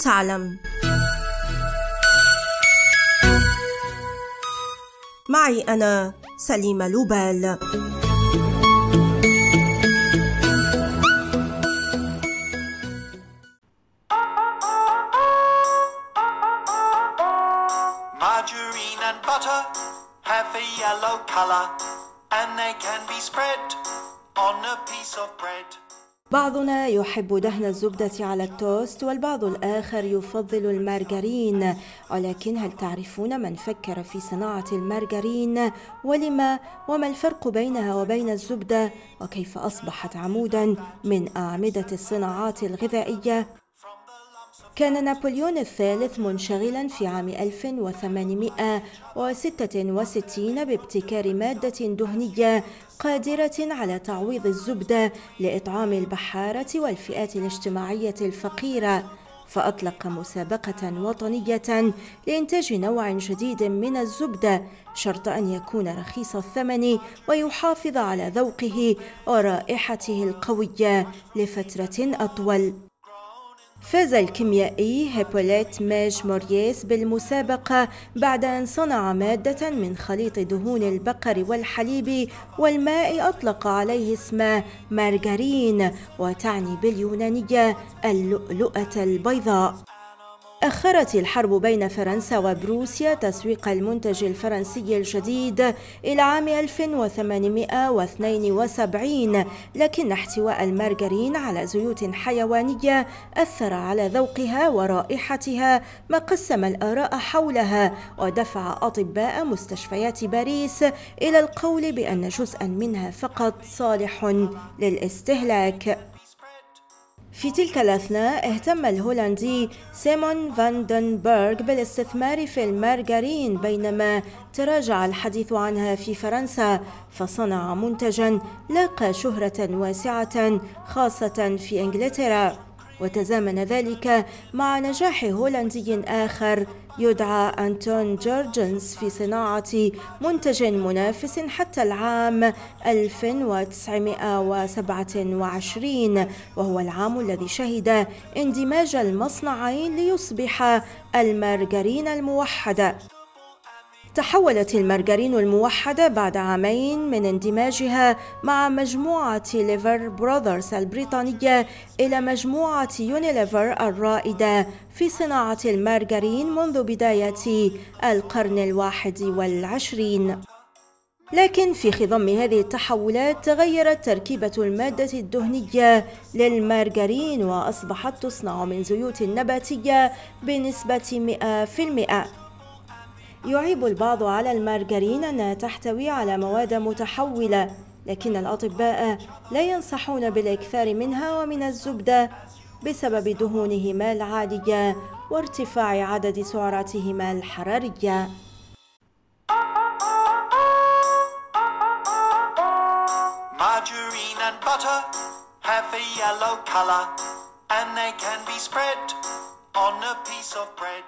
تعلم معي أنا سليمة لوبال Margarine and butter have a yellow color and they can be spread on a piece of bread. بعضنا يحب دهن الزبدة على التوست والبعض الآخر يفضل المارغرين. ولكن هل تعرفون من فكر في صناعة المارغرين؟ ولما؟ وما الفرق بينها وبين الزبدة؟ وكيف أصبحت عمودا من أعمدة الصناعات الغذائية؟ كان نابليون الثالث منشغلا في عام 1866 بابتكار مادة دهنية قادرة على تعويض الزبدة لإطعام البحارة والفئات الاجتماعية الفقيرة فأطلق مسابقة وطنية لإنتاج نوع جديد من الزبدة شرط أن يكون رخيص الثمن ويحافظ على ذوقه ورائحته القوية لفترة أطول. فاز الكيميائي هيبوليت ميج مورييس بالمسابقة بعد أن صنع مادة من خليط دهون البقر والحليب والماء أطلق عليه اسم مارغرين وتعني باليونانية اللؤلؤة البيضاء. أخرت الحرب بين فرنسا وبروسيا تسويق المنتج الفرنسي الجديد إلى عام 1872 لكن احتواء المارغرين على زيوت حيوانية أثر على ذوقها ورائحتها ما قسم الآراء حولها ودفع أطباء مستشفيات باريس إلى القول بأن جزءا منها فقط صالح للاستهلاك. في تلك الأثناء اهتم الهولندي سيمون فاندنبرغ بالاستثمار في المارغرين بينما تراجع الحديث عنها في فرنسا فصنع منتجا لاقى شهرة واسعة خاصة في إنجلترا. وتزامن ذلك مع نجاح هولندي آخر. يدعى أنتون جورجنز في صناعة منتج منافس حتى العام 1927 وهو العام الذي شهد اندماج المصنعين ليصبح المارغرين الموحدة تحولت المارغرين الموحدة بعد عامين من اندماجها مع مجموعة ليفر براذرز البريطانية إلى مجموعة يونيليفر الرائدة في صناعة المارغرين منذ بداية القرن الواحد والعشرين. لكن في خضم هذه التحولات تغيرت تركيبة المادة الدهنية للمارغرين وأصبحت تصنع من زيوت نباتية بنسبة 100% يعيب البعض على المارغرين أنها تحتوي على مواد متحولة لكن الأطباء لا ينصحون بالإكثار منها ومن الزبدة بسبب دهونهما العالية وارتفاع عدد سعراتهما الحرارية Margarine and butter have a yellow color and they can be spread on a piece of bread.